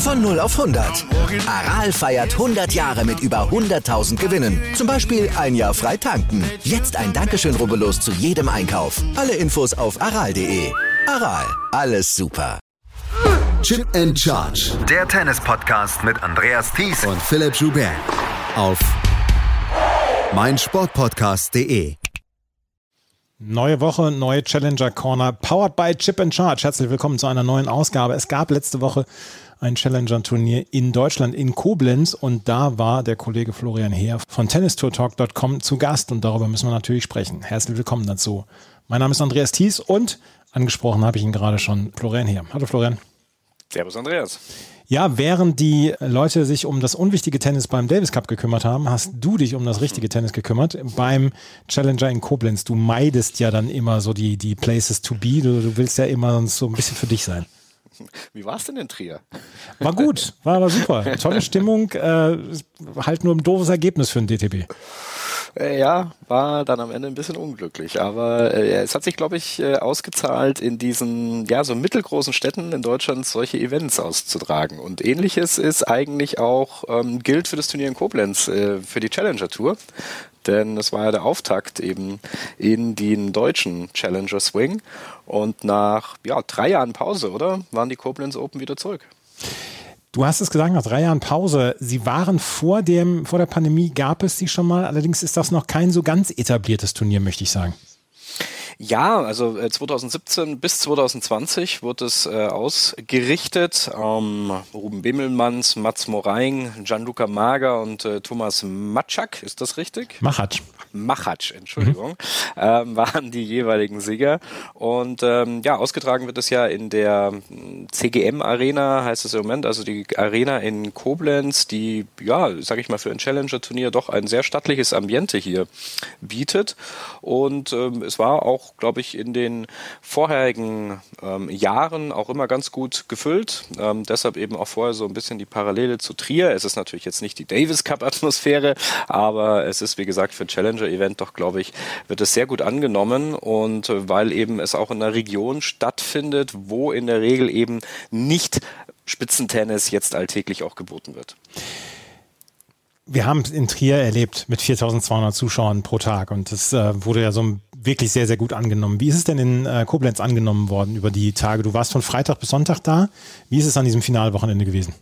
Von 0 auf 100. Aral feiert 100 Jahre mit über 100.000 Gewinnen. Zum Beispiel ein Jahr frei tanken. Jetzt ein Dankeschön, rubbellos zu jedem Einkauf. Alle Infos auf aral.de. Aral, alles super. Chip and Charge. Der Tennis-Podcast mit Andreas Thies und Philipp Joubert. Auf meinsportpodcast.de. Neue Woche, neue Challenger Corner, powered by Chip and Charge. Herzlich willkommen zu einer neuen Ausgabe. Es gab letzte Woche ein Challenger-Turnier in Deutschland, in Koblenz. Und da war der Kollege Florian Heer von tennistourtalk.com zu Gast. Und darüber müssen wir natürlich sprechen. Herzlich willkommen dazu. Mein Name ist Andreas Thies und angesprochen habe ich ihn gerade schon, Florian Heer. Hallo Florian. Servus Andreas. Ja, während die Leute sich um das unwichtige Tennis beim Davis Cup gekümmert haben, hast du dich um das richtige Tennis gekümmert beim Challenger in Koblenz. Du meidest ja dann immer so die, die Places to be. Du, du willst ja immer so ein bisschen für dich sein. Wie war es denn in Trier? War gut, war aber super. Tolle Stimmung, äh, halt nur ein doofes Ergebnis für ein DTB. Äh, ja, war dann am Ende ein bisschen unglücklich, aber äh, es hat sich, glaube ich, äh, ausgezahlt, in diesen ja so mittelgroßen Städten in Deutschland solche Events auszutragen. Und ähnliches ist eigentlich auch ähm, gilt für das Turnier in Koblenz, äh, für die Challenger Tour denn es war ja der Auftakt eben in den deutschen Challenger Swing. Und nach ja, drei Jahren Pause, oder? Waren die Koblenz Open wieder zurück. Du hast es gesagt, nach drei Jahren Pause. Sie waren vor dem, vor der Pandemie gab es sie schon mal. Allerdings ist das noch kein so ganz etabliertes Turnier, möchte ich sagen. Ja, also äh, 2017 bis 2020 wurde es äh, ausgerichtet. Ähm, Ruben Bimmelmanns, Mats Moreing, Gianluca Mager und äh, Thomas Matschak, ist das richtig? Machatsch. Machatsch, Entschuldigung, ähm, waren die jeweiligen Sieger. Und ähm, ja, ausgetragen wird es ja in der hm, CGM-Arena, heißt es im Moment, also die Arena in Koblenz, die, ja, sag ich mal, für ein Challenger-Turnier doch ein sehr stattliches Ambiente hier bietet. Und ähm, es war auch glaube ich, in den vorherigen ähm, Jahren auch immer ganz gut gefüllt. Ähm, deshalb eben auch vorher so ein bisschen die Parallele zu Trier. Es ist natürlich jetzt nicht die Davis Cup Atmosphäre, aber es ist, wie gesagt, für ein Challenger-Event doch, glaube ich, wird es sehr gut angenommen und weil eben es auch in einer Region stattfindet, wo in der Regel eben nicht Spitzentennis jetzt alltäglich auch geboten wird. Wir haben es in Trier erlebt mit 4200 Zuschauern pro Tag und das äh, wurde ja so wirklich sehr, sehr gut angenommen. Wie ist es denn in äh, Koblenz angenommen worden über die Tage? Du warst von Freitag bis Sonntag da. Wie ist es an diesem Finalwochenende gewesen?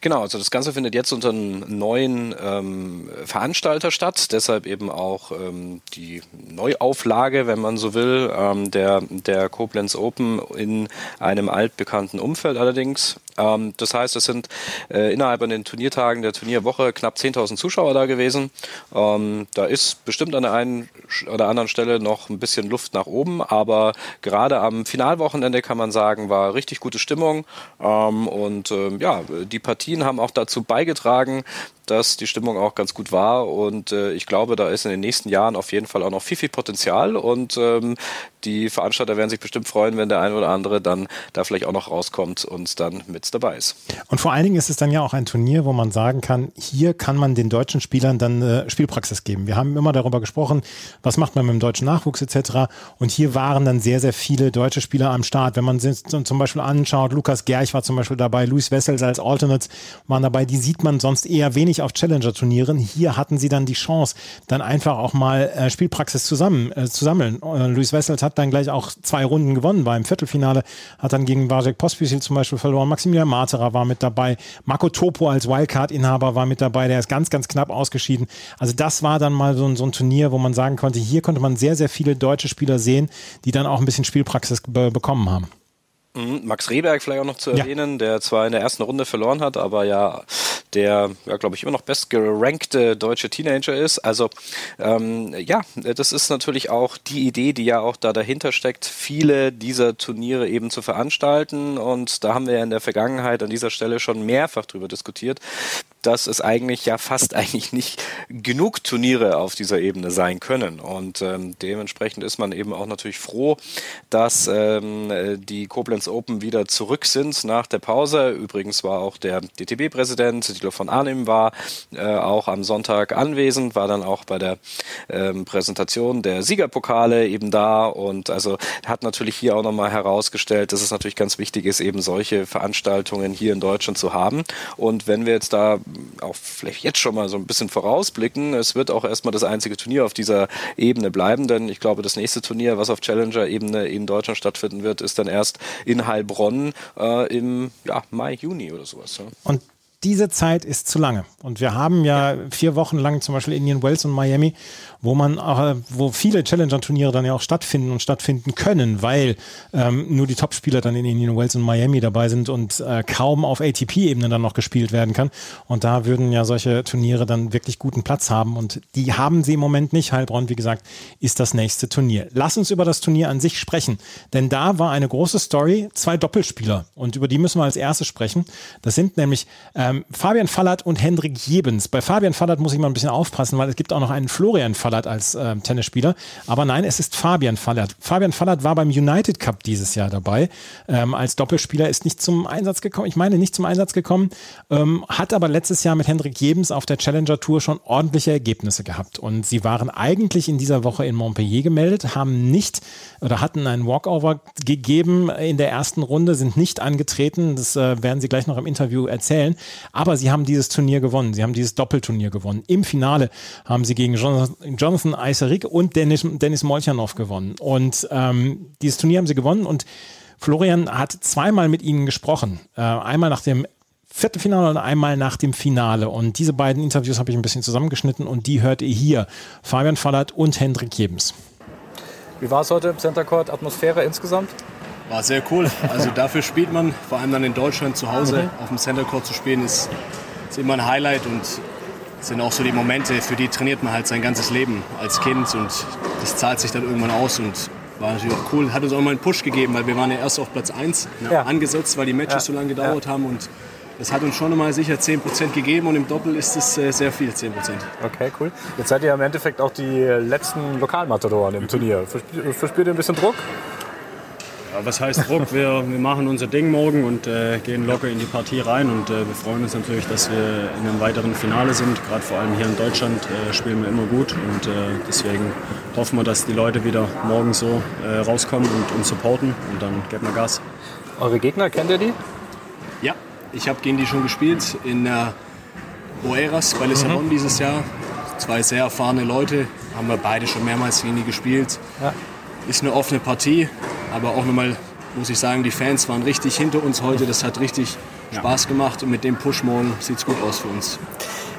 Genau, also das Ganze findet jetzt unter einem neuen ähm, Veranstalter statt, deshalb eben auch ähm, die Neuauflage, wenn man so will, ähm, der, der Koblenz Open in einem altbekannten Umfeld allerdings. Ähm, das heißt, es sind äh, innerhalb an den Turniertagen der Turnierwoche knapp 10.000 Zuschauer da gewesen. Ähm, da ist bestimmt an der einen oder anderen Stelle noch ein bisschen Luft nach oben, aber gerade am Finalwochenende kann man sagen, war richtig gute Stimmung ähm, und ähm, ja, die Partien haben auch dazu beigetragen, dass die Stimmung auch ganz gut war und äh, ich glaube, da ist in den nächsten Jahren auf jeden Fall auch noch viel, viel Potenzial und ähm, die Veranstalter werden sich bestimmt freuen, wenn der eine oder andere dann da vielleicht auch noch rauskommt und dann mit dabei ist. Und vor allen Dingen ist es dann ja auch ein Turnier, wo man sagen kann, hier kann man den deutschen Spielern dann äh, Spielpraxis geben. Wir haben immer darüber gesprochen, was macht man mit dem deutschen Nachwuchs etc. Und hier waren dann sehr, sehr viele deutsche Spieler am Start. Wenn man sich zum Beispiel anschaut, Lukas Gerch war zum Beispiel dabei, Luis Wessels als Alternates waren dabei, die sieht man sonst eher wenig auf Challenger-Turnieren. Hier hatten sie dann die Chance, dann einfach auch mal äh, Spielpraxis zusammen äh, zu sammeln. Äh, Luis Wessels hat dann gleich auch zwei Runden gewonnen, war im Viertelfinale, hat dann gegen Wajek Pospisil zum Beispiel verloren. Maximilian Materer war mit dabei. Marco Topo als Wildcard-Inhaber war mit dabei. Der ist ganz, ganz knapp ausgeschieden. Also das war dann mal so ein, so ein Turnier, wo man sagen konnte, hier konnte man sehr, sehr viele deutsche Spieler sehen, die dann auch ein bisschen Spielpraxis be bekommen haben. Mhm, Max Rehberg vielleicht auch noch zu erwähnen, ja. der zwar in der ersten Runde verloren hat, aber ja der, ja, glaube ich, immer noch bestgerankte deutsche Teenager ist. Also ähm, ja, das ist natürlich auch die Idee, die ja auch da dahinter steckt, viele dieser Turniere eben zu veranstalten. Und da haben wir ja in der Vergangenheit an dieser Stelle schon mehrfach drüber diskutiert dass es eigentlich ja fast eigentlich nicht genug Turniere auf dieser Ebene sein können. Und ähm, dementsprechend ist man eben auch natürlich froh, dass ähm, die Koblenz Open wieder zurück sind nach der Pause. Übrigens war auch der DTB-Präsident, Thilo von Arnim, war äh, auch am Sonntag anwesend, war dann auch bei der ähm, Präsentation der Siegerpokale eben da und also hat natürlich hier auch nochmal herausgestellt, dass es natürlich ganz wichtig ist, eben solche Veranstaltungen hier in Deutschland zu haben. Und wenn wir jetzt da auch vielleicht jetzt schon mal so ein bisschen vorausblicken, es wird auch erstmal das einzige Turnier auf dieser Ebene bleiben, denn ich glaube, das nächste Turnier, was auf Challenger-Ebene in Deutschland stattfinden wird, ist dann erst in Heilbronn äh, im ja, Mai, Juni oder sowas. Ja. Und diese Zeit ist zu lange. Und wir haben ja, vier Wochen lang zum Beispiel Indian Wells und Miami, wo man auch, wo viele Challenger-Turniere dann ja auch stattfinden und stattfinden können, weil ähm, nur die Top-Spieler dann in Indian Wells und Miami dabei sind und äh, kaum auf ATP-Ebene dann noch gespielt werden kann. Und da würden ja solche Turniere dann wirklich guten Platz haben. Und die haben sie im Moment nicht. Heilbronn, wie gesagt, ist das nächste Turnier. Lass uns über das Turnier an sich sprechen. Denn da war eine große Story, zwei Doppelspieler. Und über die müssen wir als erstes sprechen. Das sind nämlich ähm, Fabian Fallert und Hendrik Jebens. Bei Fabian Fallert muss ich mal ein bisschen aufpassen, weil es gibt auch noch einen Florian Fallert Fallert als äh, Tennisspieler. Aber nein, es ist Fabian Fallert. Fabian Fallert war beim United Cup dieses Jahr dabei. Ähm, als Doppelspieler ist nicht zum Einsatz gekommen. Ich meine, nicht zum Einsatz gekommen. Ähm, hat aber letztes Jahr mit Hendrik Jebens auf der Challenger Tour schon ordentliche Ergebnisse gehabt. Und sie waren eigentlich in dieser Woche in Montpellier gemeldet, haben nicht oder hatten einen Walkover gegeben in der ersten Runde, sind nicht angetreten. Das äh, werden sie gleich noch im Interview erzählen. Aber sie haben dieses Turnier gewonnen. Sie haben dieses Doppelturnier gewonnen. Im Finale haben sie gegen Jonathan Eiserik und Dennis, Dennis Molchanov gewonnen. Und ähm, dieses Turnier haben sie gewonnen und Florian hat zweimal mit ihnen gesprochen. Äh, einmal nach dem Viertelfinale und einmal nach dem Finale. Und diese beiden Interviews habe ich ein bisschen zusammengeschnitten und die hört ihr hier. Fabian Fallert und Hendrik Jebens. Wie war es heute im Center Court? Atmosphäre insgesamt? War sehr cool. Also dafür spielt man, vor allem dann in Deutschland zu Hause mhm. auf dem Center Court zu spielen, ist, ist immer ein Highlight und sind auch so die Momente, für die trainiert man halt sein ganzes Leben als Kind und das zahlt sich dann irgendwann aus und war natürlich auch cool. Hat uns auch mal einen Push gegeben, weil wir waren ja erst auf Platz 1 ne, ja. angesetzt, weil die Matches ja. so lange gedauert ja. haben und das hat uns schon mal sicher 10% gegeben und im Doppel ist es äh, sehr viel, 10%. Okay, cool. Jetzt seid ihr im Endeffekt auch die letzten Lokalmatadoren im Turnier. Verspürt ihr ein bisschen Druck? Ja, was heißt Druck? Wir, wir machen unser Ding morgen und äh, gehen locker in die Partie rein. Und äh, wir freuen uns natürlich, dass wir in einem weiteren Finale sind. Gerade vor allem hier in Deutschland äh, spielen wir immer gut. Und äh, deswegen hoffen wir, dass die Leute wieder morgen so äh, rauskommen und uns supporten. Und dann geben wir Gas. Eure Gegner, kennt ihr die? Ja, ich habe gegen die schon gespielt in äh, Oeras bei Lissabon mhm. dieses Jahr. Zwei sehr erfahrene Leute, haben wir beide schon mehrmals gegen die gespielt. Ja. Ist eine offene Partie, aber auch nochmal, muss ich sagen, die Fans waren richtig hinter uns heute. Das hat richtig ja. Spaß gemacht und mit dem Push morgen sieht es gut aus für uns.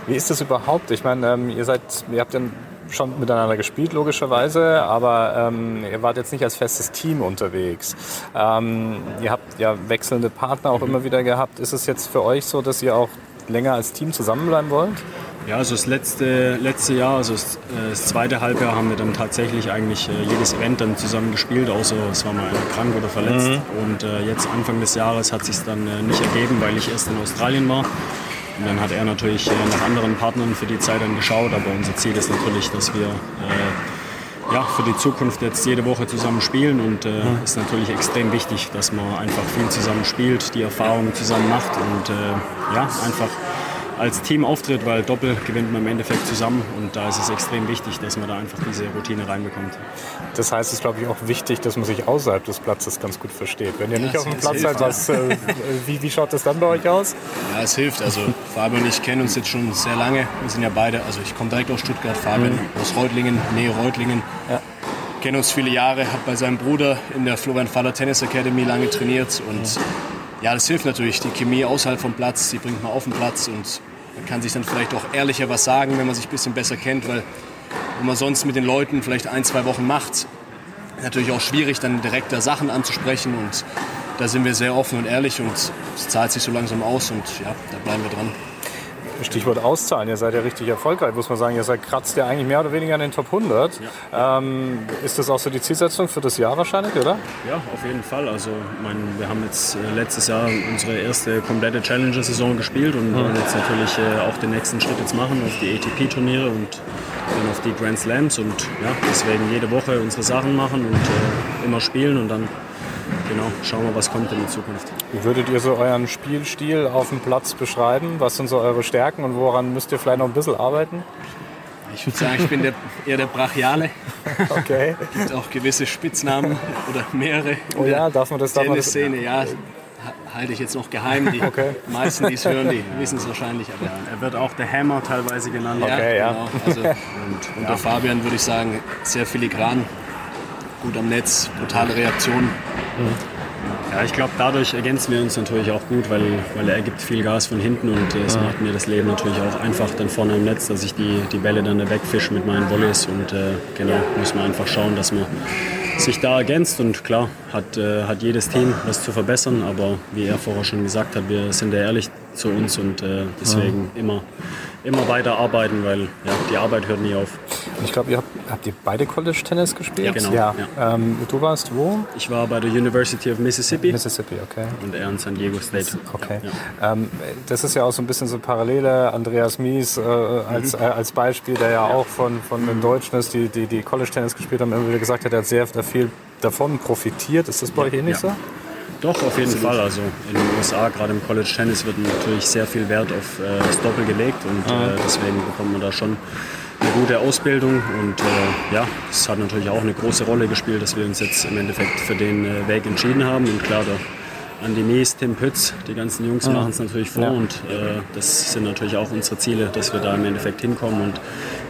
Wie ist das überhaupt? Ich meine, ähm, ihr seid, ihr habt ja schon miteinander gespielt, logischerweise, aber ähm, ihr wart jetzt nicht als festes Team unterwegs. Ähm, ihr habt ja wechselnde Partner auch mhm. immer wieder gehabt. Ist es jetzt für euch so, dass ihr auch länger als Team zusammenbleiben wollt? Ja, also das letzte, letzte Jahr, also das, äh, das zweite Halbjahr haben wir dann tatsächlich eigentlich äh, jedes Event dann zusammen gespielt, außer es war mal einer krank oder verletzt. Mhm. Und äh, jetzt Anfang des Jahres hat sich dann äh, nicht ergeben, weil ich erst in Australien war. Und dann hat er natürlich äh, nach anderen Partnern für die Zeit dann geschaut, aber unser Ziel ist natürlich, dass wir ja, für die Zukunft jetzt jede Woche zusammen spielen und äh, mhm. ist natürlich extrem wichtig, dass man einfach viel zusammen spielt, die Erfahrungen zusammen macht und äh, ja, einfach als Team auftritt, weil Doppel gewinnt man im Endeffekt zusammen und da ist es extrem wichtig, dass man da einfach diese Routine reinbekommt. Das heißt, es ist, glaube ich, auch wichtig, dass man sich außerhalb des Platzes ganz gut versteht. Wenn ihr ja, nicht auf dem Platz seid, was, äh, wie, wie schaut das dann bei euch aus? Ja, es hilft. Also Fabian und ich kennen uns jetzt schon sehr lange. Wir sind ja beide, also ich komme direkt aus Stuttgart, Fabian mhm. aus Reutlingen, Nähe Reutlingen. Ja kennen uns viele Jahre, habe bei seinem Bruder in der Florian Faller Tennis Academy lange trainiert und ja, das hilft natürlich. Die Chemie außerhalb vom Platz, die bringt man auf den Platz und man kann sich dann vielleicht auch ehrlicher was sagen, wenn man sich ein bisschen besser kennt, weil wenn man sonst mit den Leuten vielleicht ein, zwei Wochen macht, natürlich auch schwierig, dann direkt da Sachen anzusprechen und da sind wir sehr offen und ehrlich und es zahlt sich so langsam aus und ja, da bleiben wir dran. Stichwort Auszahlen, ihr seid ja richtig erfolgreich, muss man sagen. Ihr seid kratzt ja eigentlich mehr oder weniger an den Top 100. Ja. Ähm, ist das auch so die Zielsetzung für das Jahr wahrscheinlich, oder? Ja, auf jeden Fall. Also mein, wir haben jetzt äh, letztes Jahr unsere erste komplette Challenger-Saison gespielt und wollen jetzt natürlich äh, auch den nächsten Schritt jetzt machen auf die ATP-Turniere und dann auf die Grand Slams und ja, deswegen jede Woche unsere Sachen machen und äh, immer spielen und dann genau, schauen wir, was kommt in der Zukunft. Wie würdet ihr so euren Spielstil auf dem Platz beschreiben? Was sind so eure Stärken und woran müsst ihr vielleicht noch ein bisschen arbeiten? Ich würde sagen, ich bin der, eher der Brachiale. Okay. Es gibt auch gewisse Spitznamen oder mehrere. Oh ja, darf man das? Darf man das? Szene, ja, halte ich jetzt noch geheim. Die okay. meisten, die es hören, die wissen es wahrscheinlich. Aber ja. Er wird auch der Hammer teilweise genannt. Okay, ja. Genau. Also, und, und der Fabian würde ich sagen, sehr filigran, gut am Netz, brutale Reaktion. Ja, ich glaube, dadurch ergänzen wir uns natürlich auch gut, weil, weil er gibt viel Gas von hinten und äh, es ja. macht mir das Leben natürlich auch einfach dann vorne im Netz, dass ich die, die Bälle dann wegfische mit meinen Volleys und äh, genau, muss man einfach schauen, dass man sich da ergänzt und klar hat, äh, hat jedes Team was zu verbessern, aber wie er vorher schon gesagt hat, wir sind ja ehrlich zu uns und äh, deswegen ja. immer immer weiter arbeiten, weil ja, die Arbeit hört nie auf. Ich glaube, ihr habt, habt ihr beide College Tennis gespielt? Ja, genau. Ja. ja. Ähm, du warst wo? Ich war bei der University of Mississippi. Mississippi, okay. Und er in San Diego State. Okay. Ja. Ähm, das ist ja auch so ein bisschen so Parallele. Andreas Mies äh, als, mhm. äh, als Beispiel, der ja auch von, von den Deutschen ist, die, die, die College Tennis gespielt haben, immer wieder gesagt hat, er hat sehr viel davon profitiert. Ist das bei euch ähnlich so? Doch, auf jeden Fall. Also in den USA, gerade im College Tennis, wird natürlich sehr viel Wert auf äh, das Doppel gelegt und äh, deswegen bekommt man da schon eine gute Ausbildung und äh, ja, es hat natürlich auch eine große Rolle gespielt, dass wir uns jetzt im Endeffekt für den äh, Weg entschieden haben und klar, da Andi Mies, Tim Pütz, die ganzen Jungs machen es natürlich vor ja. und äh, das sind natürlich auch unsere Ziele, dass wir da im Endeffekt hinkommen und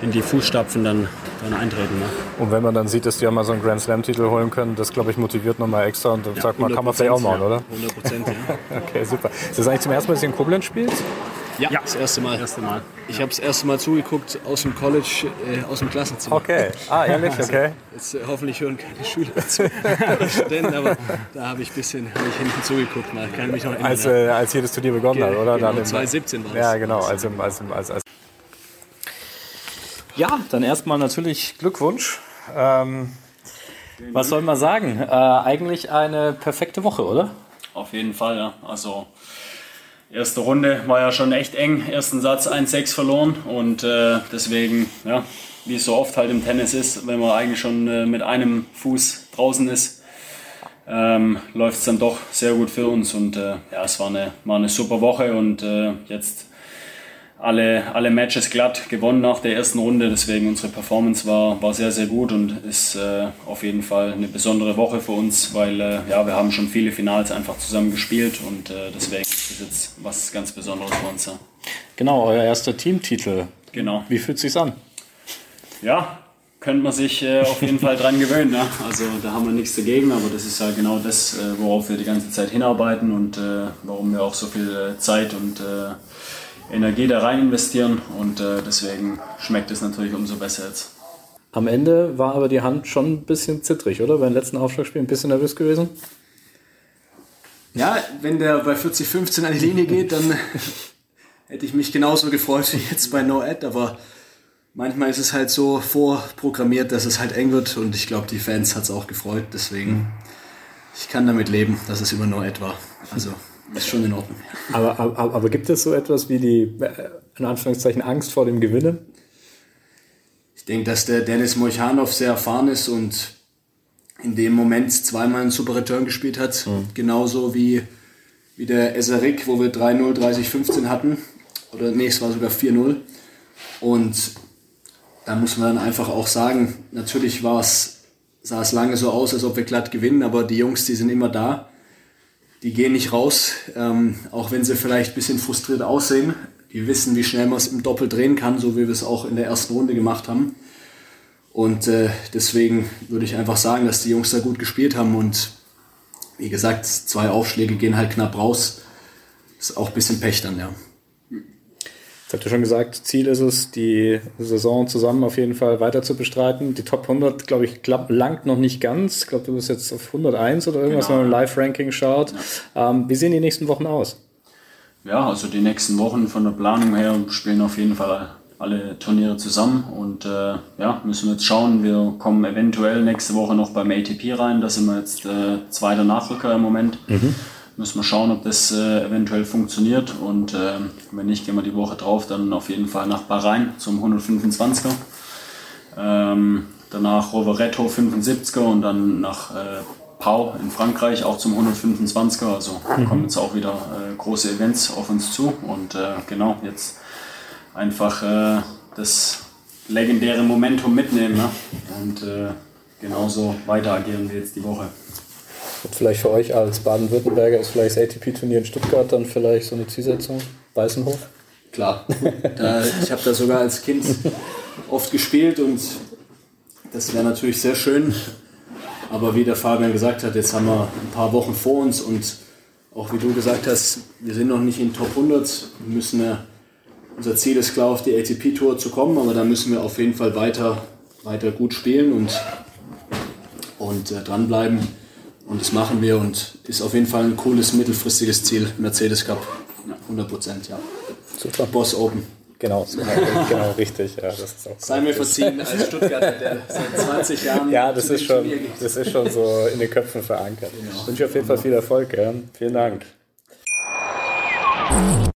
in die Fußstapfen dann, dann eintreten. Ne? Und wenn man dann sieht, dass die ja mal so einen Grand Slam-Titel holen können, das glaube ich motiviert nochmal extra und ja, sagt man, kann man vielleicht auch machen, ja. oder? 100 Prozent, ja. okay, super. Ist das eigentlich zum ersten Mal, dass ihr in Koblenz spielt? Ja, ja, das erste Mal. Das erste Mal. Ich habe das erste Mal zugeguckt aus dem College, äh, aus dem Klassenzimmer. Okay, ah, ehrlich, also, okay. Jetzt, äh, hoffentlich hören keine Schüler zu oder Studenten, aber da habe ich ein bisschen hab ich hinten zugeguckt. Mal. Kann mich noch erinnern. Als, äh, als hier das Turnier begonnen okay, hat, oder? Genau, 2017 war das. Ja, genau, als, als, als, als ja, dann erstmal natürlich Glückwunsch. Ähm, was soll man sagen? Äh, eigentlich eine perfekte Woche, oder? Auf jeden Fall, ja. Also erste Runde war ja schon echt eng. Ersten Satz 1-6 verloren und äh, deswegen, ja, wie es so oft halt im Tennis ist, wenn man eigentlich schon äh, mit einem Fuß draußen ist, ähm, läuft es dann doch sehr gut für uns und äh, ja, es war eine, war eine super Woche und äh, jetzt alle, alle Matches glatt gewonnen nach der ersten Runde. Deswegen unsere Performance war, war sehr, sehr gut und ist äh, auf jeden Fall eine besondere Woche für uns, weil äh, ja, wir haben schon viele Finals einfach zusammen gespielt und äh, deswegen ist es jetzt was ganz Besonderes für uns. Ja. Genau, euer erster Teamtitel. Genau. Wie fühlt es sich an? Ja, könnte man sich äh, auf jeden Fall dran gewöhnen. Ja? Also da haben wir nichts dagegen, aber das ist ja genau das, äh, worauf wir die ganze Zeit hinarbeiten und äh, warum wir auch so viel Zeit und Energie da rein investieren und äh, deswegen schmeckt es natürlich umso besser jetzt. Am Ende war aber die Hand schon ein bisschen zittrig, oder? Beim letzten Aufschlagspiel ein bisschen nervös gewesen? Ja, wenn der bei 40-15 an die Linie geht, dann hätte ich mich genauso gefreut wie jetzt bei No Ad, aber manchmal ist es halt so vorprogrammiert, dass es halt eng wird und ich glaube, die Fans hat es auch gefreut, deswegen ich kann damit leben, dass es immer No Ad war. Also ist schon in Ordnung. Aber, aber, aber gibt es so etwas wie die, äh, in Anführungszeichen, Angst vor dem Gewinnen? Ich denke, dass der Dennis Mochanov sehr erfahren ist und in dem Moment zweimal einen super Return gespielt hat. Mhm. Genauso wie, wie der Eserik, wo wir 3-0, 30-15 hatten. Oder nee, es war sogar 4-0. Und da muss man dann einfach auch sagen, natürlich war es, sah es lange so aus, als ob wir glatt gewinnen, aber die Jungs, die sind immer da die gehen nicht raus, ähm, auch wenn sie vielleicht ein bisschen frustriert aussehen. Die wissen, wie schnell man es im Doppel drehen kann, so wie wir es auch in der ersten Runde gemacht haben. Und äh, deswegen würde ich einfach sagen, dass die Jungs da gut gespielt haben. Und wie gesagt, zwei Aufschläge gehen halt knapp raus. Ist auch ein bisschen Pech dann, ja. Jetzt habt ihr schon gesagt, Ziel ist es, die Saison zusammen auf jeden Fall weiter zu bestreiten. Die Top 100, glaube ich, glaub, langt noch nicht ganz. Ich glaube, du bist jetzt auf 101 oder irgendwas, genau. wenn man im Live-Ranking schaut. Ja. Ähm, wie sehen die nächsten Wochen aus? ja, also die nächsten Wochen von der Planung her spielen auf jeden Fall alle Turniere zusammen und äh, ja, müssen wir jetzt schauen. Wir kommen eventuell nächste Woche noch beim ATP rein. Da sind wir jetzt äh, zweiter Nachrücker im Moment. Mhm. Müssen wir schauen, ob das äh, eventuell funktioniert und äh, wenn nicht, gehen wir die Woche drauf dann auf jeden Fall nach Bahrain zum 125er. Ähm, danach Rovereto 75er und dann nach äh, Pau in Frankreich auch zum 125er. Also mhm. kommen jetzt auch wieder äh, große Events auf uns zu und äh, genau jetzt einfach äh, das legendäre Momentum mitnehmen ne? und genauso weiter agieren wir jetzt die Woche. Und vielleicht für euch als Baden-Württemberger ist vielleicht das ATP-Turnier in Stuttgart dann vielleicht so eine Zielsetzung? Weißenhof? Klar, da, ich habe da sogar als Kind oft gespielt und das wäre natürlich sehr schön. Aber wie der Fabian gesagt hat, jetzt haben wir ein paar Wochen vor uns und auch wie du gesagt hast, wir sind noch nicht in Top 100. Wir müssen ja, unser Ziel ist klar, auf die ATP-Tour zu kommen, aber da müssen wir auf jeden Fall weiter, weiter gut spielen und, und äh, dranbleiben. Und das machen wir und ist auf jeden Fall ein cooles mittelfristiges Ziel, Mercedes Cup. Ja, 100 Prozent, ja. Super. Boss Open. Genau, genau richtig. Ja, das ist auch Sei mir verziehen als Stuttgarter, der seit 20 Jahren. Ja, das ist, schon, das ist schon so in den Köpfen verankert. Genau. Ich wünsche auf jeden Fall viel Erfolg. Ja. Vielen Dank.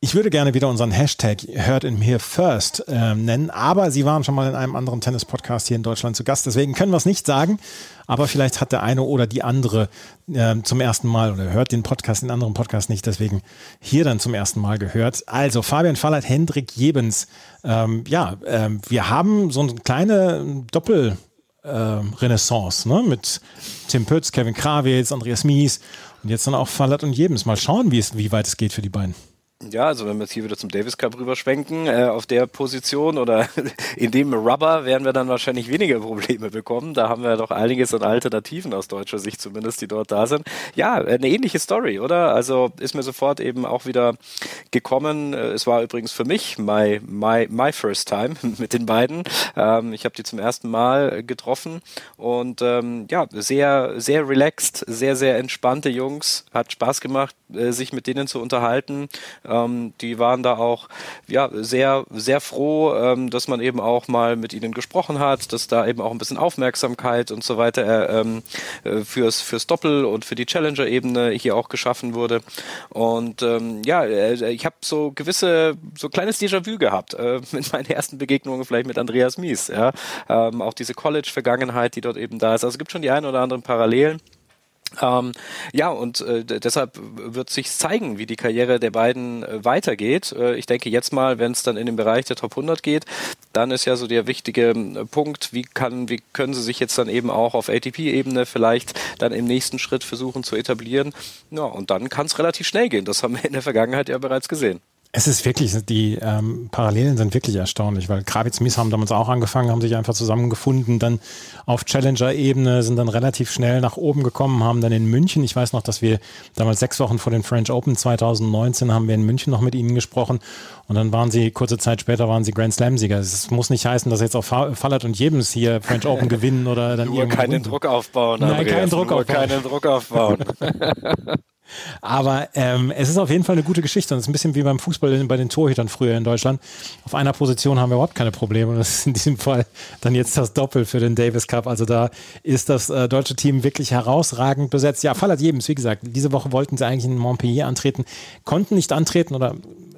Ich würde gerne wieder unseren Hashtag Heard in Here First äh, nennen, aber Sie waren schon mal in einem anderen Tennis-Podcast hier in Deutschland zu Gast, deswegen können wir es nicht sagen. Aber vielleicht hat der eine oder die andere äh, zum ersten Mal oder hört den Podcast, den anderen Podcast nicht, deswegen hier dann zum ersten Mal gehört. Also Fabian Fallert, Hendrik Jebens. Ähm, ja, äh, wir haben so eine kleine Doppel- äh, Renaissance ne? mit Tim Pütz, Kevin Krawitz, Andreas Mies und jetzt dann auch Fallert und Jebens. Mal schauen, wie, es, wie weit es geht für die beiden. Ja, also wenn wir jetzt hier wieder zum Davis Cup rüberschwenken, äh, auf der Position oder in dem Rubber werden wir dann wahrscheinlich weniger Probleme bekommen. Da haben wir doch einiges an Alternativen aus deutscher Sicht zumindest, die dort da sind. Ja, eine ähnliche Story, oder? Also ist mir sofort eben auch wieder gekommen. Äh, es war übrigens für mich my, my, my first time mit den beiden. Ähm, ich habe die zum ersten Mal getroffen und ähm, ja, sehr, sehr relaxed, sehr, sehr entspannte Jungs. Hat Spaß gemacht, äh, sich mit denen zu unterhalten ähm, die waren da auch ja, sehr, sehr froh, ähm, dass man eben auch mal mit ihnen gesprochen hat, dass da eben auch ein bisschen Aufmerksamkeit und so weiter äh, ähm, äh, fürs, fürs Doppel und für die Challenger-Ebene hier auch geschaffen wurde. Und ähm, ja, äh, ich habe so gewisse, so kleines Déjà-vu gehabt äh, mit meinen ersten Begegnungen vielleicht mit Andreas Mies. Ja? Ähm, auch diese College-Vergangenheit, die dort eben da ist. Also es gibt schon die ein oder anderen Parallelen. Ähm, ja, und äh, deshalb wird sich zeigen, wie die Karriere der beiden äh, weitergeht. Äh, ich denke jetzt mal, wenn es dann in den Bereich der Top 100 geht, dann ist ja so der wichtige äh, Punkt, wie kann, wie können sie sich jetzt dann eben auch auf ATP-Ebene vielleicht dann im nächsten Schritt versuchen zu etablieren. Ja, und dann kann es relativ schnell gehen. Das haben wir in der Vergangenheit ja bereits gesehen. Es ist wirklich, die ähm, Parallelen sind wirklich erstaunlich, weil Kravitz Mies haben damals auch angefangen, haben sich einfach zusammengefunden, dann auf Challenger-Ebene, sind dann relativ schnell nach oben gekommen, haben dann in München, ich weiß noch, dass wir damals sechs Wochen vor den French Open 2019 haben wir in München noch mit ihnen gesprochen und dann waren sie, kurze Zeit später waren sie Grand Slam-Sieger. Es muss nicht heißen, dass jetzt auch Fallert und Jebens hier French Open gewinnen oder dann Nur keinen Druck aufbauen. Nein, keinen Druck aufbauen. keinen Druck aufbauen. Aber ähm, es ist auf jeden Fall eine gute Geschichte und es ist ein bisschen wie beim Fußball bei den Torhütern früher in Deutschland. Auf einer Position haben wir überhaupt keine Probleme und das ist in diesem Fall dann jetzt das Doppel für den Davis Cup. Also da ist das äh, deutsche Team wirklich herausragend besetzt. Ja, Fall hat Jebens, wie gesagt, diese Woche wollten sie eigentlich in Montpellier antreten, konnten nicht antreten oder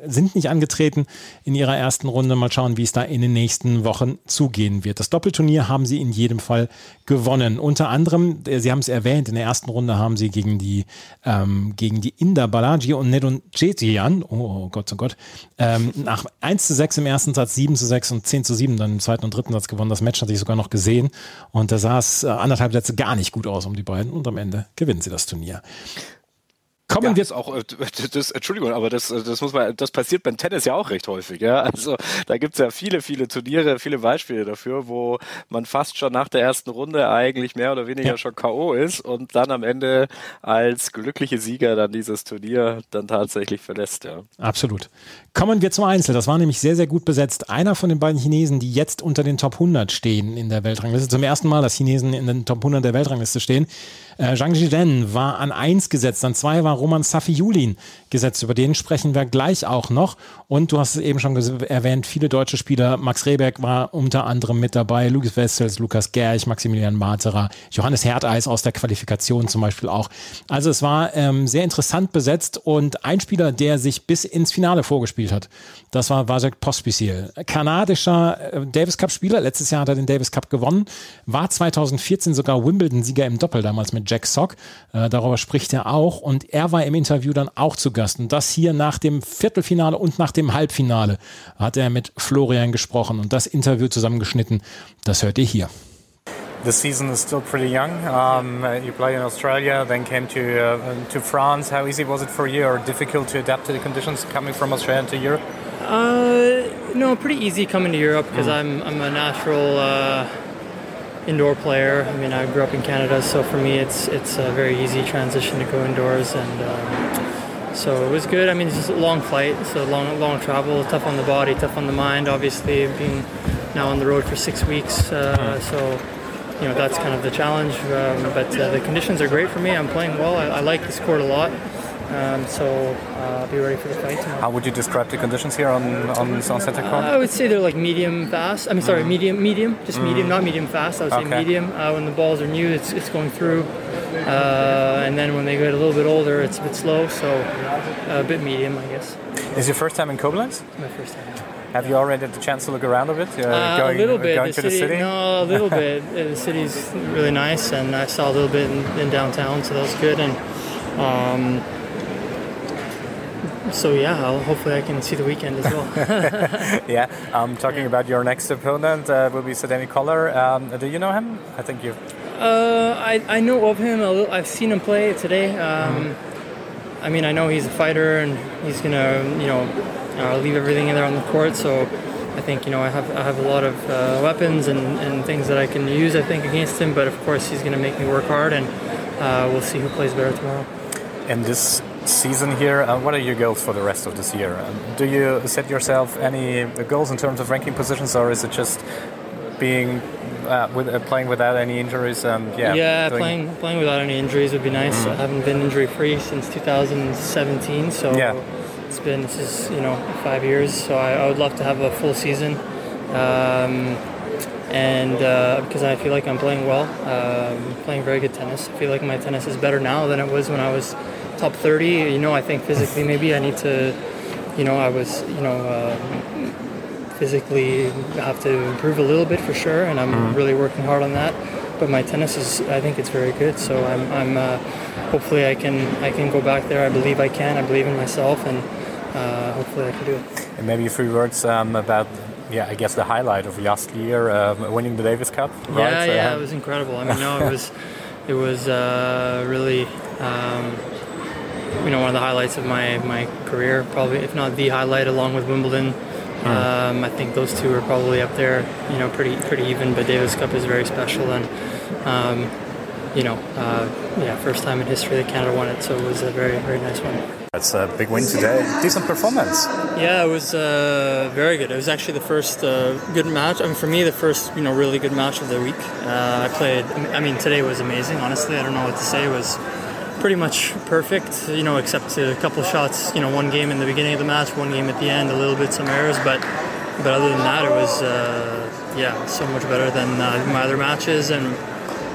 sind nicht angetreten in ihrer ersten Runde. Mal schauen, wie es da in den nächsten Wochen zugehen wird. Das Doppelturnier haben sie in jedem Fall gewonnen. Unter anderem, äh, Sie haben es erwähnt, in der ersten Runde haben sie gegen die ähm, gegen die Inder Balaji und Nedun Jetian, oh, oh Gott, oh Gott, ähm, nach 1 zu 6 im ersten Satz, 7 zu 6 und 10 zu 7 dann im zweiten und dritten Satz gewonnen. Das Match hatte ich sogar noch gesehen und da sah es äh, anderthalb Sätze gar nicht gut aus um die beiden und am Ende gewinnen sie das Turnier. Kommen ja, wir jetzt auch, äh, das, Entschuldigung, aber das, äh, das muss man, das passiert beim Tennis ja auch recht häufig, ja. Also da gibt's ja viele, viele Turniere, viele Beispiele dafür, wo man fast schon nach der ersten Runde eigentlich mehr oder weniger ja. schon K.O. ist und dann am Ende als glückliche Sieger dann dieses Turnier dann tatsächlich verlässt, ja. Absolut. Kommen wir zum Einzel. Das war nämlich sehr, sehr gut besetzt. Einer von den beiden Chinesen, die jetzt unter den Top 100 stehen in der Weltrangliste. Zum ersten Mal, dass Chinesen in den Top 100 der Weltrangliste stehen. Äh, Zhang Zhiden war an 1 gesetzt, an 2 war Roman Safi-Julin gesetzt. Über den sprechen wir gleich auch noch. Und du hast es eben schon erwähnt, viele deutsche Spieler. Max Rehberg war unter anderem mit dabei, Lukas Wessels, Lukas Gerch, Maximilian Materer, Johannes Herdeis aus der Qualifikation zum Beispiel auch. Also es war ähm, sehr interessant besetzt und ein Spieler, der sich bis ins Finale vorgespielt hat, das war Vasek Pospisil. Kanadischer äh, Davis Cup-Spieler, letztes Jahr hat er den Davis Cup gewonnen, war 2014 sogar Wimbledon-Sieger im Doppel damals mit Jack Sock. Äh, darüber spricht er auch und er war im Interview dann auch zu Gast. Und das hier nach dem Viertelfinale und nach dem Halbfinale hat er mit Florian gesprochen und das Interview zusammengeschnitten. Das hört ihr hier. The season is still pretty young. Um, you played in Australia, then came to uh, to France. How easy was it for you, or difficult to adapt to the conditions coming from Australia to Europe? Uh, no, pretty easy coming to Europe because mm. I'm I'm a natural uh, indoor player. I mean, I grew up in Canada, so for me, it's it's a very easy transition to go indoors, and um, so it was good. I mean, it's just a long flight, so long long travel, tough on the body, tough on the mind. Obviously, being now on the road for six weeks, uh, mm. so you know that's kind of the challenge. Um, but uh, the conditions are great for me. I'm playing well. I, I like this court a lot. Um, so uh, be ready for the fight tomorrow. How would you describe the conditions here on on, on Santa Cruz? Uh, I would say they're like medium fast. I mean, sorry, mm. medium, medium, just mm. medium, not medium fast. I would say okay. medium. Uh, when the balls are new, it's, it's going through, uh, and then when they get a little bit older, it's a bit slow. So uh, a bit medium, I guess. Is your first time in Koblenz? My first time. Have you already had the chance to look around a bit? Uh, going, a little bit. Going the to city, the city? No, a little bit. The city's really nice, and I saw a little bit in, in downtown, so that was good. And um, so yeah, I'll, hopefully I can see the weekend as well. yeah, um, talking yeah. about your next opponent uh, will be Sedemi Collar. Um, do you know him? I think you. Uh, I, I know of him. Little, I've seen him play today. Um. I mean, I know he's a fighter and he's gonna, you know, uh, leave everything in there on the court. So I think you know I have I have a lot of uh, weapons and, and things that I can use. I think against him, but of course he's gonna make me work hard, and uh, we'll see who plays better tomorrow. And this season here. Uh, what are your goals for the rest of this year? Um, do you set yourself any goals in terms of ranking positions, or is it just being uh, with, uh, playing without any injuries? And yeah, yeah, playing playing without any injuries would be nice. Mm. I haven't been injury free since 2017, so yeah. it's been this is you know five years. So I, I would love to have a full season. Um, and uh, because I feel like I'm playing well, um, playing very good tennis. I feel like my tennis is better now than it was when I was top 30. You know, I think physically maybe I need to, you know, I was, you know, uh, physically have to improve a little bit for sure, and I'm mm-hmm. really working hard on that. But my tennis is, I think it's very good. So I'm, I'm uh, hopefully I can, I can go back there. I believe I can. I believe in myself, and uh, hopefully I can do it. And maybe a few words um, about yeah, I guess the highlight of last year, uh, winning the Davis Cup. Right? Yeah, yeah, uh, it was incredible. I mean, no, it was, it was uh, really, um, you know one of the highlights of my, my career, probably if not the highlight, along with Wimbledon. Mm. Um, I think those two are probably up there, you know, pretty pretty even. But Davis Cup is very special, and um, you know, uh, yeah, first time in history that Canada won it, so it was a very very nice one. That's a big win today. Decent performance. Yeah, it was uh, very good. It was actually the first uh, good match. I mean, for me, the first you know really good match of the week. Uh, I played. I mean, today was amazing. Honestly, I don't know what to say. It was pretty much perfect, you know, except a couple shots, you know, one game in the beginning of the match, one game at the end, a little bit some errors, but but other than that, it was uh, yeah, so much better than uh, my other matches, and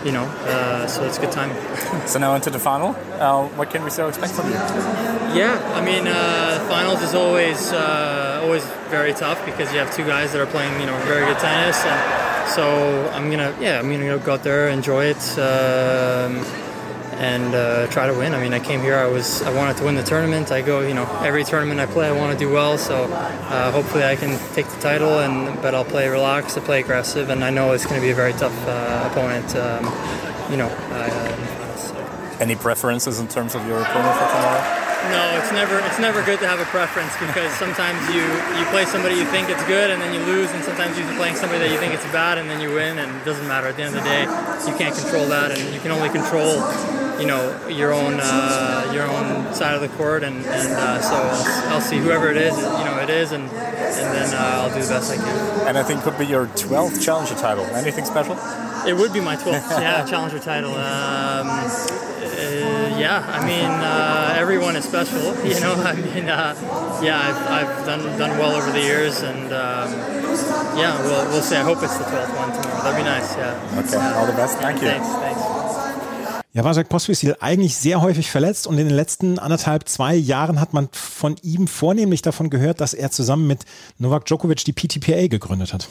you know, uh, so it's a good time. so now into the final. Uh, what can we still expect from you? Yeah, I mean, uh, finals is always uh, always very tough because you have two guys that are playing, you know, very good tennis, and so I'm gonna yeah, I'm gonna go out there enjoy it. Um, and uh, try to win. I mean, I came here. I was I wanted to win the tournament. I go, you know, every tournament I play, I want to do well. So uh, hopefully, I can take the title. And but I'll play relaxed, I play aggressive, and I know it's going to be a very tough uh, opponent. Um, you know. So. Any preferences in terms of your opponent for tomorrow? No, it's never it's never good to have a preference because sometimes you you play somebody you think it's good and then you lose, and sometimes you're playing somebody that you think it's bad and then you win, and it doesn't matter. At the end of the day, you can't control that, and you can only control you know your own uh, your own side of the court, and, and uh, so I'll, I'll, see whoever it is, you know it is, and and then uh, I'll do the best I can. And I think could be your 12th challenger title. Anything special? It would be my 12th, yeah, challenger title. Um, uh, yeah, I mean, uh, everyone is special. You know, I mean, uh, yeah, I've, I've done done well over the years, and um, yeah, we'll we'll see. I hope it's the 12th one tomorrow. That'd be nice. Yeah. Okay. All the best. Thank you. Thanks. Thanks. Ja, war Jacques Pospisil eigentlich sehr häufig verletzt und in den letzten anderthalb, zwei Jahren hat man von ihm vornehmlich davon gehört, dass er zusammen mit Novak Djokovic die PTPA gegründet hat.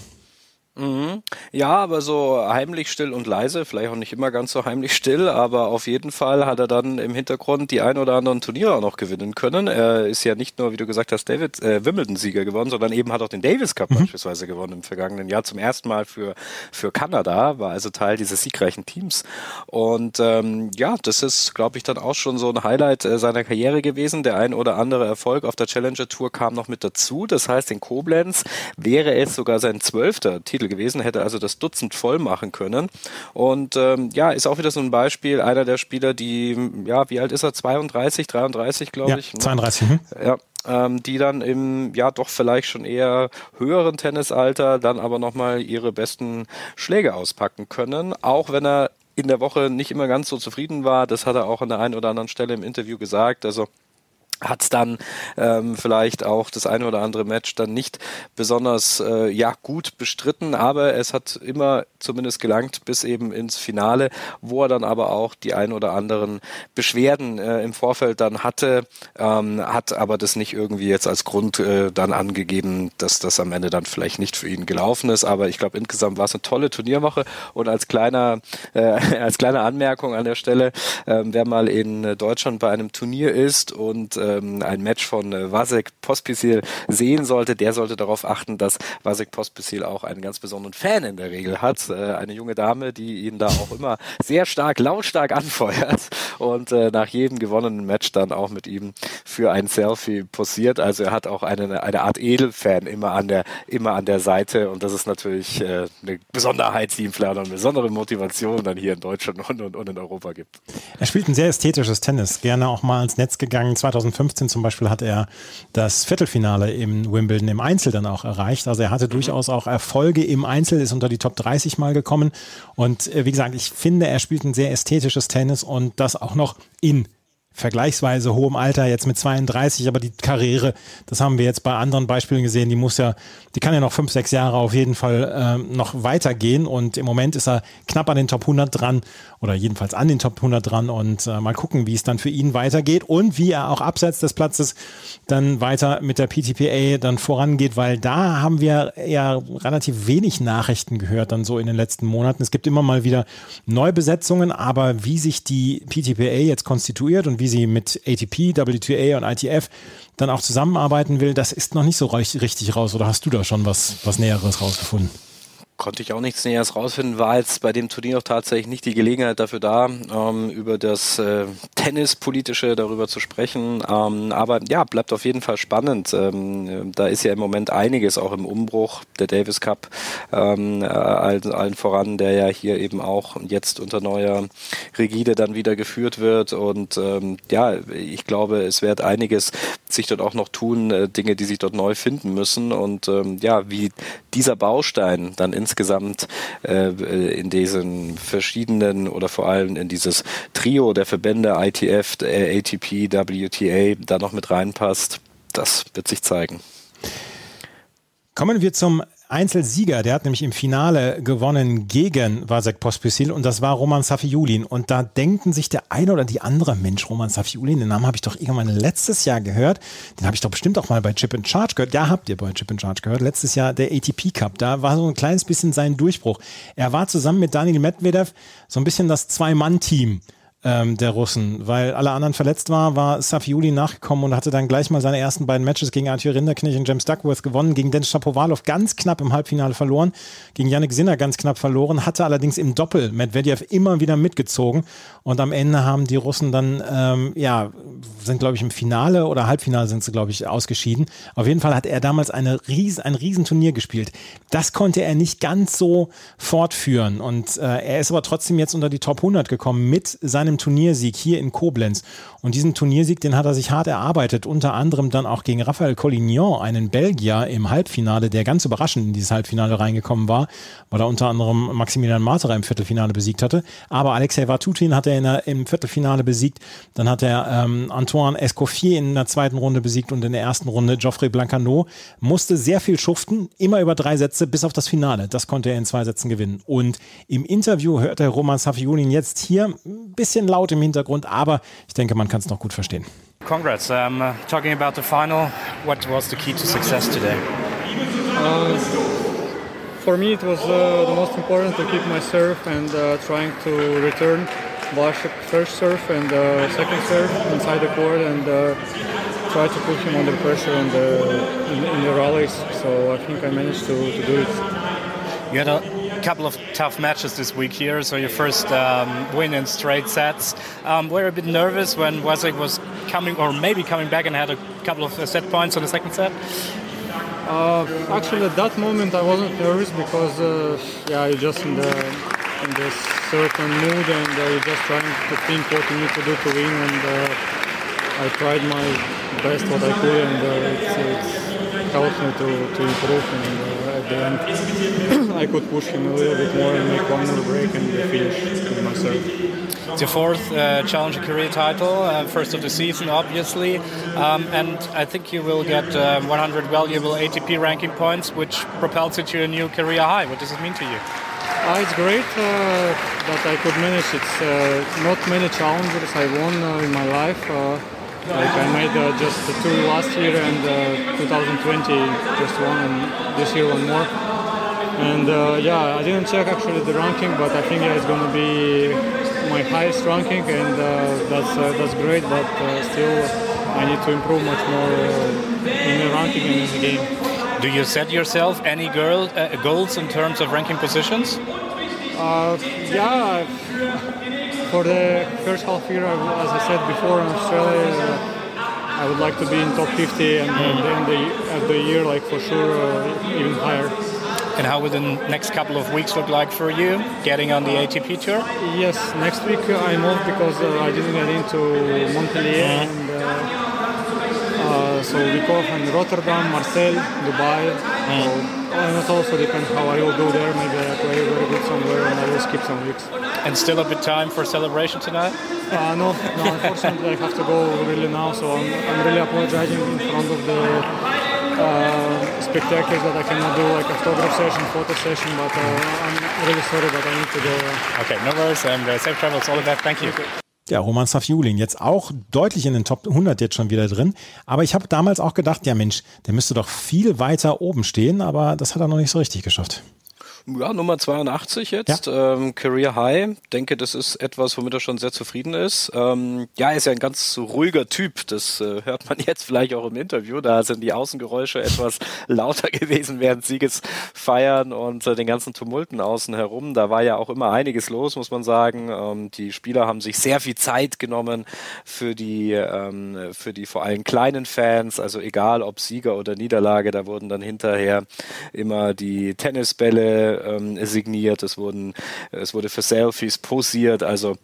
Mhm. Ja, aber so heimlich still und leise, vielleicht auch nicht immer ganz so heimlich still, aber auf jeden Fall hat er dann im Hintergrund die ein oder anderen Turniere auch noch gewinnen können. Er ist ja nicht nur, wie du gesagt hast, David äh, Wimbledon-Sieger geworden, sondern eben hat auch den Davis Cup mhm. beispielsweise gewonnen im vergangenen Jahr zum ersten Mal für, für Kanada, war also Teil dieses siegreichen Teams. Und ähm, ja, das ist, glaube ich, dann auch schon so ein Highlight äh, seiner Karriere gewesen. Der ein oder andere Erfolg auf der Challenger Tour kam noch mit dazu. Das heißt, in Koblenz wäre es sogar sein zwölfter Titel Titel gewesen, hätte also das Dutzend voll machen können. Und ähm, ja, ist auch wieder so ein Beispiel, einer der Spieler, die, ja, wie alt ist er? 32, 33, glaube ja, ich. 32. Ne? Ja, ähm, die dann im ja doch vielleicht schon eher höheren Tennisalter dann aber nochmal ihre besten Schläge auspacken können, auch wenn er in der Woche nicht immer ganz so zufrieden war. Das hat er auch an der einen oder anderen Stelle im Interview gesagt. Also hat dann ähm, vielleicht auch das eine oder andere Match dann nicht besonders äh, ja gut bestritten, aber es hat immer zumindest gelangt bis eben ins Finale, wo er dann aber auch die ein oder anderen Beschwerden äh, im Vorfeld dann hatte, ähm, hat aber das nicht irgendwie jetzt als Grund äh, dann angegeben, dass das am Ende dann vielleicht nicht für ihn gelaufen ist, aber ich glaube insgesamt war es eine tolle Turnierwoche. Und als kleiner äh, als kleine Anmerkung an der Stelle, äh, wer mal in Deutschland bei einem Turnier ist und ähm, ein Match von äh, Vasek Pospisil sehen sollte, der sollte darauf achten, dass Vasek Pospisil auch einen ganz besonderen Fan in der Regel hat. Äh, eine junge Dame, die ihn da auch immer sehr stark, lautstark anfeuert und äh, nach jedem gewonnenen Match dann auch mit ihm für ein Selfie posiert. Also er hat auch eine, eine Art Edelfan immer an der, immer an der Seite und das ist natürlich äh, eine Besonderheit, die ihm vielleicht eine besondere Motivation dann hier in Deutschland und, und, und in Europa gibt. Er spielt ein sehr ästhetisches Tennis, gerne auch mal ins Netz gegangen. 2015 2015 zum Beispiel hat er das Viertelfinale im Wimbledon im Einzel dann auch erreicht. Also er hatte mhm. durchaus auch Erfolge im Einzel, ist unter die Top 30 mal gekommen. Und äh, wie gesagt, ich finde, er spielt ein sehr ästhetisches Tennis und das auch noch in vergleichsweise hohem Alter, jetzt mit 32, aber die Karriere, das haben wir jetzt bei anderen Beispielen gesehen, die muss ja, die kann ja noch fünf, sechs Jahre auf jeden Fall äh, noch weitergehen. Und im Moment ist er knapp an den Top 100 dran oder jedenfalls an den Top 100 dran. Und äh, mal gucken, wie es dann für ihn weitergeht und wie er auch abseits des Platzes dann weiter mit der PTPA dann vorangeht, weil da haben wir ja relativ wenig Nachrichten gehört dann so in den letzten Monaten. Es gibt immer mal wieder Neubesetzungen, aber wie sich die PTPA jetzt konstituiert und wie sie mit ATP, WTA und ITF dann auch zusammenarbeiten will, das ist noch nicht so richtig raus. Oder hast du da schon was, was Näheres rausgefunden? Konnte ich auch nichts Näheres rausfinden, war jetzt bei dem Turnier auch tatsächlich nicht die Gelegenheit dafür da, ähm, über das äh, Tennispolitische darüber zu sprechen. Ähm, aber ja, bleibt auf jeden Fall spannend. Ähm, da ist ja im Moment einiges auch im Umbruch. Der Davis Cup ähm, äh, allen, allen voran, der ja hier eben auch jetzt unter neuer Rigide dann wieder geführt wird. Und ähm, ja, ich glaube, es wird einiges sich dort auch noch tun, äh, Dinge, die sich dort neu finden müssen. Und ähm, ja, wie dieser Baustein dann in insgesamt äh, in diesen verschiedenen oder vor allem in dieses Trio der Verbände ITF, ATP, WTA da noch mit reinpasst, das wird sich zeigen. Kommen wir zum Einzelsieger, der hat nämlich im Finale gewonnen gegen Vasek Pospisil und das war Roman Safiulin. Und da denken sich der eine oder die andere Mensch, Roman Safiulin, den Namen habe ich doch irgendwann letztes Jahr gehört. Den habe ich doch bestimmt auch mal bei Chip in Charge gehört. Ja, habt ihr bei Chip in Charge gehört. Letztes Jahr der ATP Cup. Da war so ein kleines bisschen sein Durchbruch. Er war zusammen mit Daniel Medvedev so ein bisschen das Zwei-Mann-Team ähm, der Russen. Weil alle anderen verletzt waren, war Safiuli nachgekommen und hatte dann gleich mal seine ersten beiden Matches gegen Arthur Rinderknecht und James Duckworth gewonnen, gegen Dennis Shapovalov ganz knapp im Halbfinale verloren, gegen Yannick Sinner ganz knapp verloren, hatte allerdings im Doppel Medvedev immer wieder mitgezogen und am Ende haben die Russen dann, ähm, ja, sind glaube ich im Finale oder Halbfinale sind sie glaube ich ausgeschieden. Auf jeden Fall hat er damals eine Ries ein Riesenturnier gespielt. Das konnte er nicht ganz so fortführen und äh, er ist aber trotzdem jetzt unter die Top 100 gekommen mit seinem Turniersieg hier in Koblenz. Und diesen Turniersieg, den hat er sich hart erarbeitet, unter anderem dann auch gegen Raphael Collignon, einen Belgier im Halbfinale, der ganz überraschend in dieses Halbfinale reingekommen war, weil er unter anderem Maximilian Marterer im Viertelfinale besiegt hatte. Aber Alexei Vatutin hat er der, im Viertelfinale besiegt. Dann hat er ähm, Antoine Escoffier in der zweiten Runde besiegt und in der ersten Runde Geoffrey Blancano. Musste sehr viel schuften, immer über drei Sätze bis auf das Finale. Das konnte er in zwei Sätzen gewinnen. Und im Interview hört der Roman Safiulin jetzt hier ein bisschen laut im Hintergrund, aber ich denke, man kann es noch gut verstehen. Congrats. Um, talking about the final, what was the key to success today? Uh, for me, it was uh, the most important to keep my serve and uh, trying to return Blaszek first serve and uh, second serve inside the court and uh, try to put him under pressure in the, in, in the rallies. So I think I managed to, to do it. You had a couple of tough matches this week here. So your first um, win in straight sets. Um, were a bit nervous when Wazek was coming, or maybe coming back and had a couple of uh, set points on the second set? Uh, actually, at that moment, I wasn't nervous because, uh, yeah, you're just in the in this certain mood and uh, you're just trying to think what you need to do to win. And uh, I tried my best what I could, and uh, it's, it's helped me to, to improve. And uh, at the end, I could push him a little bit more and make one more break and finish with myself. It's your fourth uh, Challenger career title, uh, first of the season, obviously, um, and I think you will get uh, 100 valuable ATP ranking points, which propels you to a new career high. What does it mean to you? Uh, it's great uh, that I could manage. It's uh, not many challenges I won uh, in my life. Uh, like I made uh, just two last year and 2020 just one, and this year one more. And yeah, I didn't check actually the ranking, but I think yeah, it's gonna be my highest ranking, and that's that's great. But still, I need to improve much more in the ranking and in the game. Do you set yourself any girl, uh, goals in terms of ranking positions? Uh, yeah, for the first half year, as I said before in Australia, uh, I would like to be in top 50 and mm. then the, at the year, like for sure, uh, even higher. And how will the next couple of weeks look like for you, getting on the ATP tour? Yes, next week I'm off because uh, I didn't get into Montpellier. Mm. And, uh, so we go from Rotterdam, Marseille, Dubai. Mm. So, and it also depends how I will go there. Maybe I play very good somewhere and I will skip some weeks. And still a bit time for celebration tonight? Uh, no, no. Unfortunately, I have to go really now. So I'm, I'm really apologizing in front of the uh, spectators that I cannot do like a photograph session, photo session. But uh, I'm really sorry, but I need to go. Okay, no worries. And uh, safe travels, all of that. Thank you. Okay. Ja, Roman Safiulin, jetzt auch deutlich in den Top 100 jetzt schon wieder drin. Aber ich habe damals auch gedacht, ja Mensch, der müsste doch viel weiter oben stehen, aber das hat er noch nicht so richtig geschafft. Ja, Nummer 82 jetzt, ja. ähm, Career High. Denke, das ist etwas, womit er schon sehr zufrieden ist. Ähm, ja, er ist ja ein ganz ruhiger Typ. Das äh, hört man jetzt vielleicht auch im Interview. Da sind die Außengeräusche etwas lauter gewesen während Siegesfeiern und äh, den ganzen Tumulten außen herum. Da war ja auch immer einiges los, muss man sagen. Ähm, die Spieler haben sich sehr viel Zeit genommen für die, ähm, für die vor allem kleinen Fans. Also egal ob Sieger oder Niederlage, da wurden dann hinterher immer die Tennisbälle ähm, signiert, es wurden, es wurde für Selfies posiert, also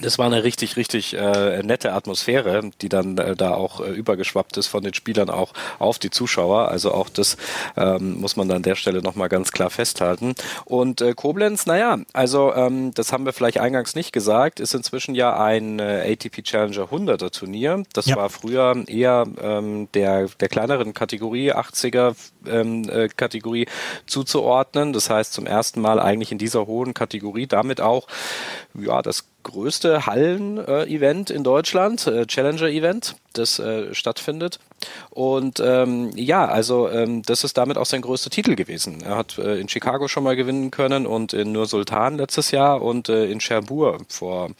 das war eine richtig, richtig äh, nette Atmosphäre, die dann äh, da auch äh, übergeschwappt ist von den Spielern auch auf die Zuschauer. Also auch das ähm, muss man dann an der Stelle nochmal ganz klar festhalten. Und äh, Koblenz, naja, also ähm, das haben wir vielleicht eingangs nicht gesagt, ist inzwischen ja ein äh, ATP Challenger 100er Turnier. Das ja. war früher eher ähm, der, der kleineren Kategorie, 80er ähm, äh, Kategorie zuzuordnen. Das heißt zum ersten Mal eigentlich in dieser hohen Kategorie damit auch ja, das größte Hallen-Event in Deutschland, äh, Challenger-Event, das äh, stattfindet. Und ähm, ja, also ähm, das ist damit auch sein größter Titel gewesen. Er hat äh, in Chicago schon mal gewinnen können und in Nur Sultan letztes Jahr und äh, in Cherbourg vor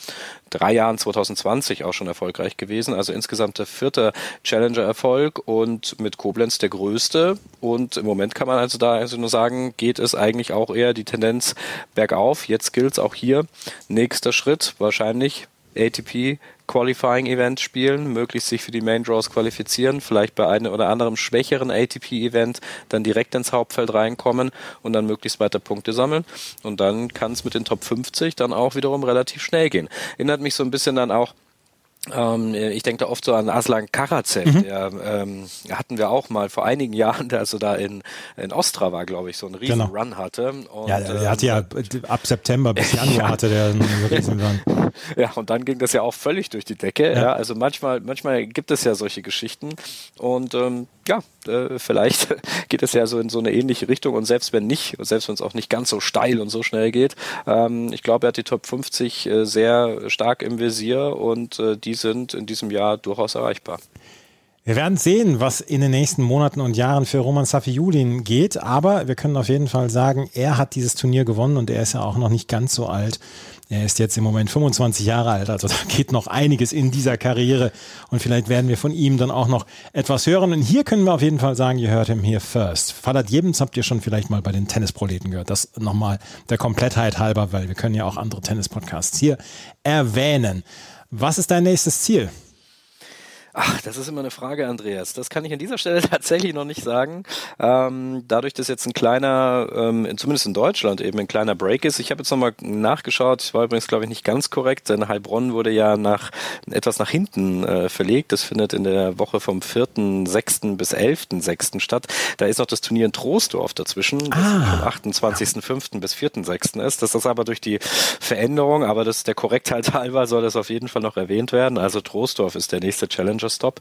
drei Jahren 2020 auch schon erfolgreich gewesen. Also insgesamt der vierte Challenger-Erfolg und mit Koblenz der größte. Und im Moment kann man also da also nur sagen, geht es eigentlich auch eher die Tendenz bergauf. Jetzt gilt es auch hier. Nächster Schritt wahrscheinlich ATP Qualifying Event spielen, möglichst sich für die Main Draws qualifizieren, vielleicht bei einem oder anderem schwächeren ATP Event dann direkt ins Hauptfeld reinkommen und dann möglichst weiter Punkte sammeln. Und dann kann es mit den Top 50 dann auch wiederum relativ schnell gehen. Erinnert mich so ein bisschen dann auch ähm, ich denke da oft so an Aslan Karacev, mhm. der ähm, hatten wir auch mal vor einigen Jahren, der also da in, in Ostrava, glaube ich, so einen riesen genau. Run hatte. Und, ja, der, der hatte ja ähm, ab September bis Januar ja. hatte der einen riesen Run. Ja, und dann ging das ja auch völlig durch die Decke. Ja. ja also manchmal, manchmal gibt es ja solche Geschichten und ähm, ja, äh, vielleicht geht es ja so in so eine ähnliche Richtung und selbst wenn nicht, selbst wenn es auch nicht ganz so steil und so schnell geht, ähm, ich glaube, er hat die Top 50 äh, sehr stark im Visier und äh, die sind in diesem Jahr durchaus erreichbar. Wir werden sehen, was in den nächsten Monaten und Jahren für Roman Safi-Julin geht, aber wir können auf jeden Fall sagen, er hat dieses Turnier gewonnen und er ist ja auch noch nicht ganz so alt. Er ist jetzt im Moment 25 Jahre alt, also da geht noch einiges in dieser Karriere und vielleicht werden wir von ihm dann auch noch etwas hören. Und hier können wir auf jeden Fall sagen, ihr hört him here first. Fadat Jebens habt ihr schon vielleicht mal bei den Tennisproleten gehört. Das nochmal der Komplettheit halber, weil wir können ja auch andere Tennis-Podcasts hier erwähnen. Was ist dein nächstes Ziel? Ach, das ist immer eine Frage, Andreas. Das kann ich an dieser Stelle tatsächlich noch nicht sagen. Ähm, dadurch, dass jetzt ein kleiner, ähm, zumindest in Deutschland eben ein kleiner Break ist. Ich habe jetzt nochmal nachgeschaut. Ich war übrigens, glaube ich, nicht ganz korrekt, denn Heilbronn wurde ja nach etwas nach hinten äh, verlegt. Das findet in der Woche vom 4.6. bis 11.6. statt. Da ist noch das Turnier in Troisdorf dazwischen, das ah. vom 28.5. bis 4.6. ist. Das ist aber durch die Veränderung, aber das der Korrektheit halber soll das auf jeden Fall noch erwähnt werden. Also Troisdorf ist der nächste Challenge Challenger Stop.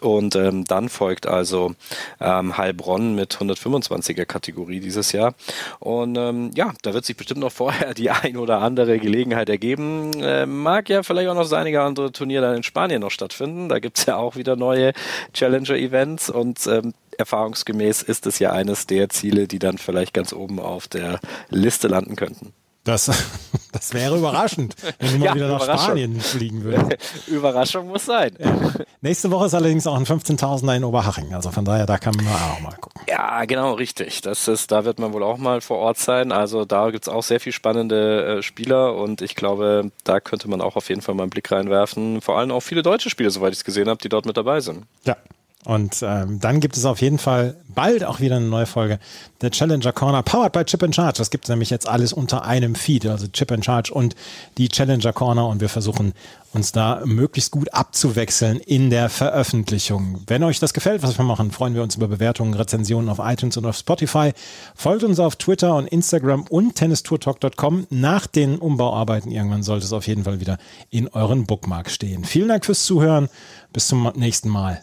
Und ähm, dann folgt also ähm, Heilbronn mit 125er Kategorie dieses Jahr. Und ähm, ja, da wird sich bestimmt noch vorher die ein oder andere Gelegenheit ergeben. Äh, mag ja vielleicht auch noch das einige andere Turnier dann in Spanien noch stattfinden. Da gibt es ja auch wieder neue Challenger-Events und ähm, erfahrungsgemäß ist es ja eines der Ziele, die dann vielleicht ganz oben auf der Liste landen könnten. Das, das wäre überraschend, wenn wir ja, wieder nach Spanien fliegen würden. Überraschung muss sein. Ja. Nächste Woche ist allerdings auch ein 15.000er in Oberhaching. Also von daher, da kann man auch mal gucken. Ja, genau, richtig. Das ist, da wird man wohl auch mal vor Ort sein. Also da gibt es auch sehr viel spannende äh, Spieler und ich glaube, da könnte man auch auf jeden Fall mal einen Blick reinwerfen. Vor allem auch viele deutsche Spieler, soweit ich es gesehen habe, die dort mit dabei sind. Ja, und ähm, dann gibt es auf jeden Fall bald auch wieder eine neue Folge der Challenger Corner, powered by Chip and Charge. Das gibt es nämlich jetzt alles unter einem Feed, also Chip and Charge und die Challenger Corner. Und wir versuchen uns da möglichst gut abzuwechseln in der Veröffentlichung. Wenn euch das gefällt, was wir machen, freuen wir uns über Bewertungen, Rezensionen auf iTunes und auf Spotify. Folgt uns auf Twitter und Instagram und tennistourtalk.com. Nach den Umbauarbeiten irgendwann sollte es auf jeden Fall wieder in euren Bookmark stehen. Vielen Dank fürs Zuhören. Bis zum nächsten Mal.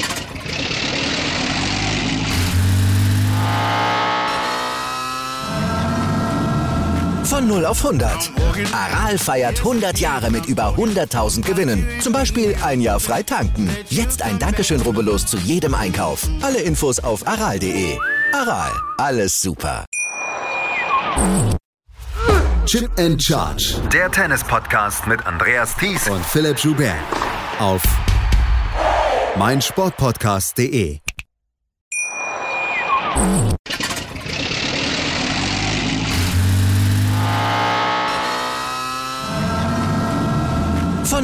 Von 0 auf 100. Aral feiert 100 Jahre mit über 100.000 Gewinnen. Zum Beispiel ein Jahr frei tanken. Jetzt ein Dankeschön, rubbellos zu jedem Einkauf. Alle Infos auf aral.de. Aral, alles super. Chip and Charge. Der Tennis-Podcast mit Andreas Thies und Philipp Joubert. Auf meinsportpodcast.de.